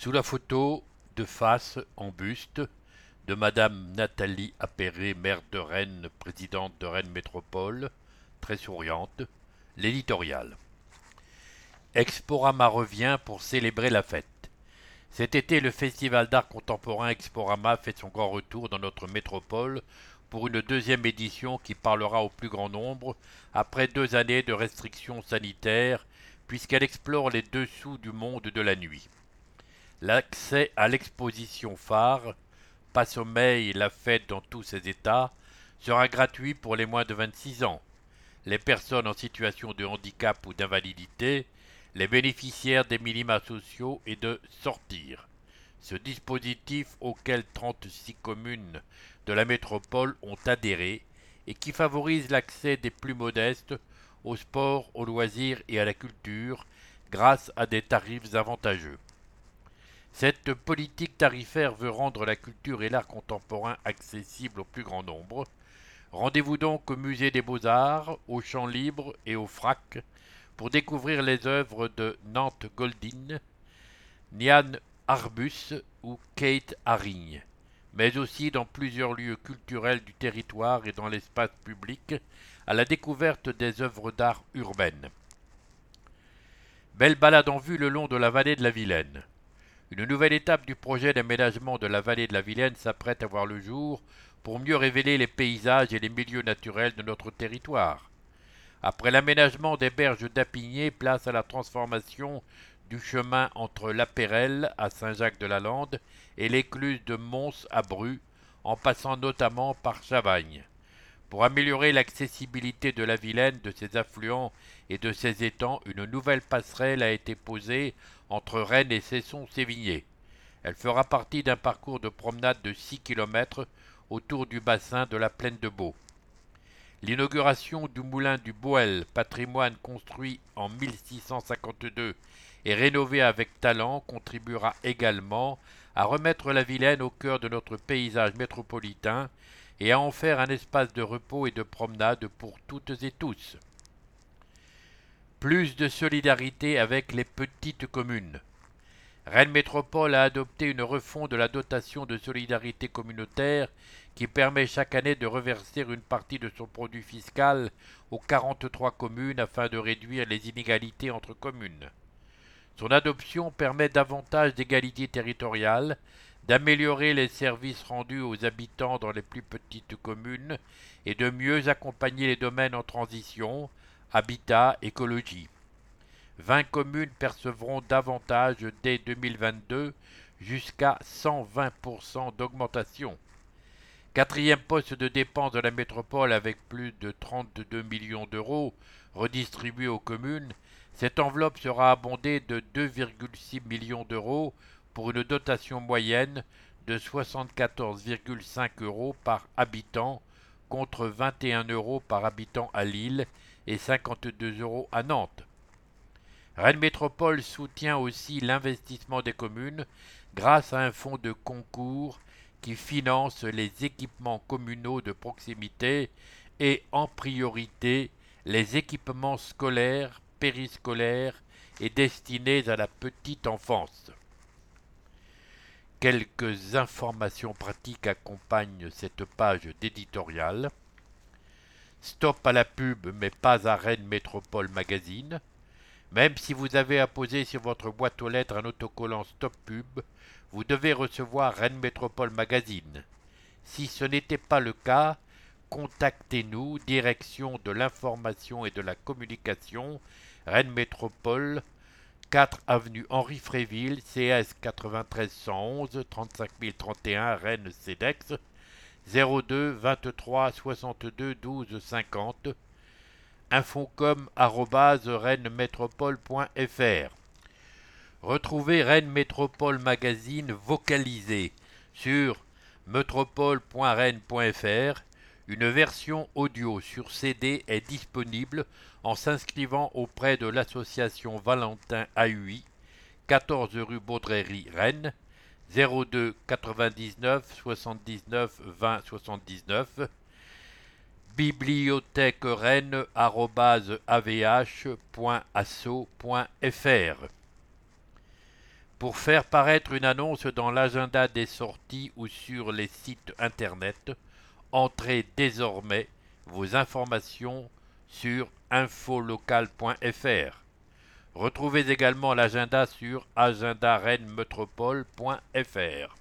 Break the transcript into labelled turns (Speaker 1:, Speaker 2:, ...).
Speaker 1: Sous la photo, de face, en buste, de Madame Nathalie Appéré, maire de Rennes, présidente de Rennes Métropole, très souriante, l'éditorial. Exporama revient pour célébrer la fête. Cet été, le Festival d'art contemporain Exporama fait son grand retour dans notre métropole pour une deuxième édition qui parlera au plus grand nombre après deux années de restrictions sanitaires puisqu'elle explore les dessous du monde de la nuit. L'accès à l'exposition phare, Pas sommeil, la fête dans tous ses états, sera gratuit pour les moins de 26 ans. Les personnes en situation de handicap ou d'invalidité, les bénéficiaires des minima sociaux et de sortir. Ce dispositif auquel 36 communes de la métropole ont adhéré et qui favorise l'accès des plus modestes au sport, aux loisirs et à la culture grâce à des tarifs avantageux. Cette politique tarifaire veut rendre la culture et l'art contemporain accessibles au plus grand nombre. Rendez-vous donc au Musée des Beaux-Arts, au Champ Libre et au FRAC pour découvrir les œuvres de Nantes Goldin, Nian Arbus ou Kate Harigne, mais aussi dans plusieurs lieux culturels du territoire et dans l'espace public à la découverte des œuvres d'art urbaines. Belle balade en vue le long de la vallée de la Vilaine. Une nouvelle étape du projet d'aménagement de la vallée de la Vilaine s'apprête à voir le jour pour mieux révéler les paysages et les milieux naturels de notre territoire. Après l'aménagement des berges d'Apigné, place à la transformation du chemin entre La Pérelle à Saint-Jacques-de-la-Lande et l'écluse de Mons à Bru, en passant notamment par Chavagne. Pour améliorer l'accessibilité de la Vilaine, de ses affluents et de ses étangs, une nouvelle passerelle a été posée entre Rennes et Cesson-Sévigné. Elle fera partie d'un parcours de promenade de 6 km autour du bassin de la plaine de Beau. L'inauguration du moulin du Boel, patrimoine construit en 1652 et rénové avec talent, contribuera également à remettre la Vilaine au cœur de notre paysage métropolitain et à en faire un espace de repos et de promenade pour toutes et tous. Plus de solidarité avec les petites communes. Rennes Métropole a adopté une refonte de la dotation de solidarité communautaire qui permet chaque année de reverser une partie de son produit fiscal aux 43 communes afin de réduire les inégalités entre communes. Son adoption permet davantage d'égalité territoriale, d'améliorer les services rendus aux habitants dans les plus petites communes et de mieux accompagner les domaines en transition, habitat, écologie. 20 communes percevront davantage dès 2022 jusqu'à 120% d'augmentation. Quatrième poste de dépenses de la métropole avec plus de 32 millions d'euros redistribués aux communes, cette enveloppe sera abondée de 2,6 millions d'euros pour une dotation moyenne de 74,5 euros par habitant contre 21 euros par habitant à Lille et 52 euros à Nantes. Rennes Métropole soutient aussi l'investissement des communes grâce à un fonds de concours qui finance les équipements communaux de proximité et en priorité les équipements scolaires, périscolaires et destinés à la petite enfance. Quelques informations pratiques accompagnent cette page d'éditorial. Stop à la pub, mais pas à Rennes Métropole Magazine. Même si vous avez apposé sur votre boîte aux lettres un autocollant Stop Pub, vous devez recevoir Rennes Métropole Magazine. Si ce n'était pas le cas, contactez-nous, direction de l'information et de la communication, Rennes Métropole, 4 avenue Henri Fréville, CS 9311 35031 Rennes CEDEX 02 23 62 12 50 infocom rennesmétropole.fr Retrouvez Rennes Métropole Magazine vocalisé sur métropole.rennes.fr une version audio sur CD est disponible en s'inscrivant auprès de l'association Valentin AUI, 14 rue Baudrerie, Rennes, 02 99 79 20 79, bibliothèque rennes.avh.asso.fr. Pour faire paraître une annonce dans l'agenda des sorties ou sur les sites internet, entrez désormais vos informations sur infolocal.fr. Retrouvez également l'agenda sur agendarennemetropole.fr.